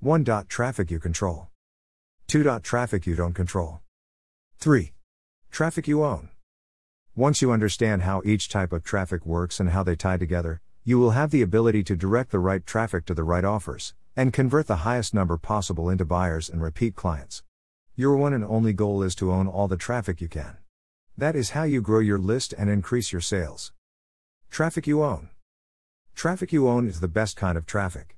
1. Traffic you control. 2. Traffic you don't control. 3. Traffic you own. Once you understand how each type of traffic works and how they tie together, you will have the ability to direct the right traffic to the right offers, and convert the highest number possible into buyers and repeat clients. Your one and only goal is to own all the traffic you can. That is how you grow your list and increase your sales. Traffic you own. Traffic you own is the best kind of traffic.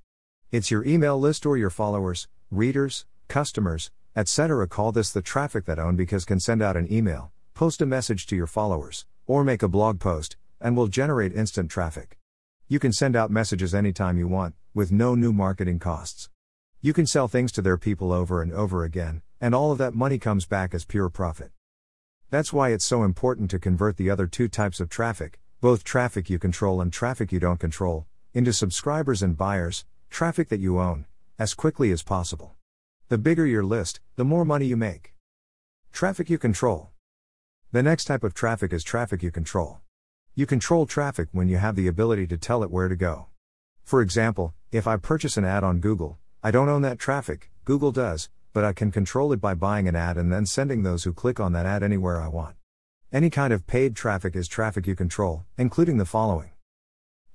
It's your email list or your followers, readers, customers, etc. Call this the traffic that own because can send out an email, post a message to your followers, or make a blog post, and will generate instant traffic. You can send out messages anytime you want, with no new marketing costs. You can sell things to their people over and over again, and all of that money comes back as pure profit. That's why it's so important to convert the other two types of traffic, both traffic you control and traffic you don't control, into subscribers and buyers, traffic that you own, as quickly as possible. The bigger your list, the more money you make. Traffic you control. The next type of traffic is traffic you control. You control traffic when you have the ability to tell it where to go. For example, if I purchase an ad on Google, I don't own that traffic, Google does, but I can control it by buying an ad and then sending those who click on that ad anywhere I want. Any kind of paid traffic is traffic you control, including the following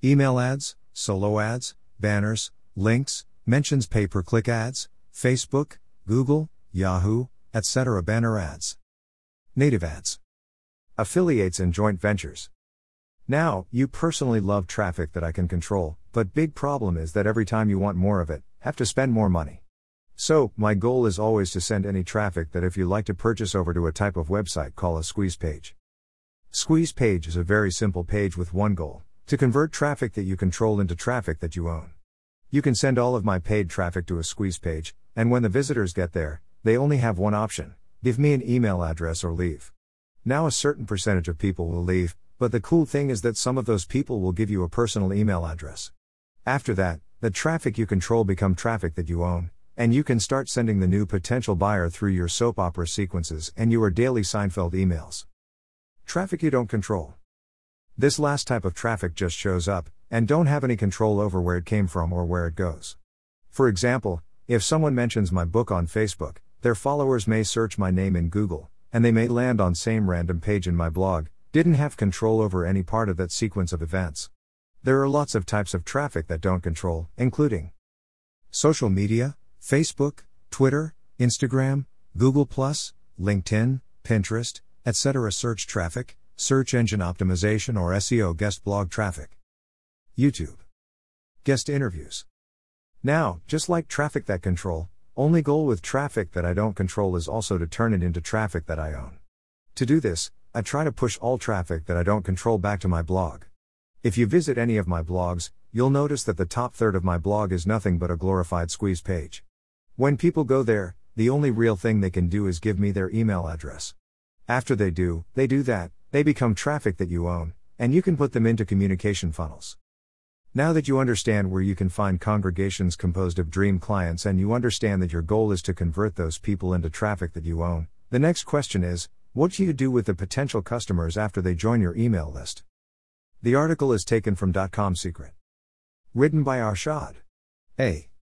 email ads, solo ads, banners, links, mentions pay per click ads, Facebook, Google, Yahoo, etc. banner ads, native ads, affiliates and joint ventures. Now, you personally love traffic that I can control, but big problem is that every time you want more of it, have to spend more money. So, my goal is always to send any traffic that if you like to purchase over to a type of website call a squeeze page. Squeeze page is a very simple page with one goal, to convert traffic that you control into traffic that you own. You can send all of my paid traffic to a squeeze page, and when the visitors get there, they only have one option give me an email address or leave. Now, a certain percentage of people will leave, but the cool thing is that some of those people will give you a personal email address. After that, the traffic you control become traffic that you own, and you can start sending the new potential buyer through your soap opera sequences and your daily Seinfeld emails. Traffic you don't control. This last type of traffic just shows up, and don't have any control over where it came from or where it goes. For example, if someone mentions my book on Facebook, their followers may search my name in Google, and they may land on same random page in my blog, didn't have control over any part of that sequence of events. There are lots of types of traffic that don't control, including social media, Facebook, Twitter, Instagram, Google, LinkedIn, Pinterest, etc. Search traffic, search engine optimization or SEO guest blog traffic. YouTube. Guest interviews. Now, just like traffic that control, only goal with traffic that I don't control is also to turn it into traffic that I own. To do this, I try to push all traffic that I don't control back to my blog. If you visit any of my blogs, you'll notice that the top third of my blog is nothing but a glorified squeeze page. When people go there, the only real thing they can do is give me their email address. After they do, they do that, they become traffic that you own, and you can put them into communication funnels. Now that you understand where you can find congregations composed of dream clients and you understand that your goal is to convert those people into traffic that you own, the next question is what do you do with the potential customers after they join your email list? The article is taken from .com Secret. Written by Arshad. A.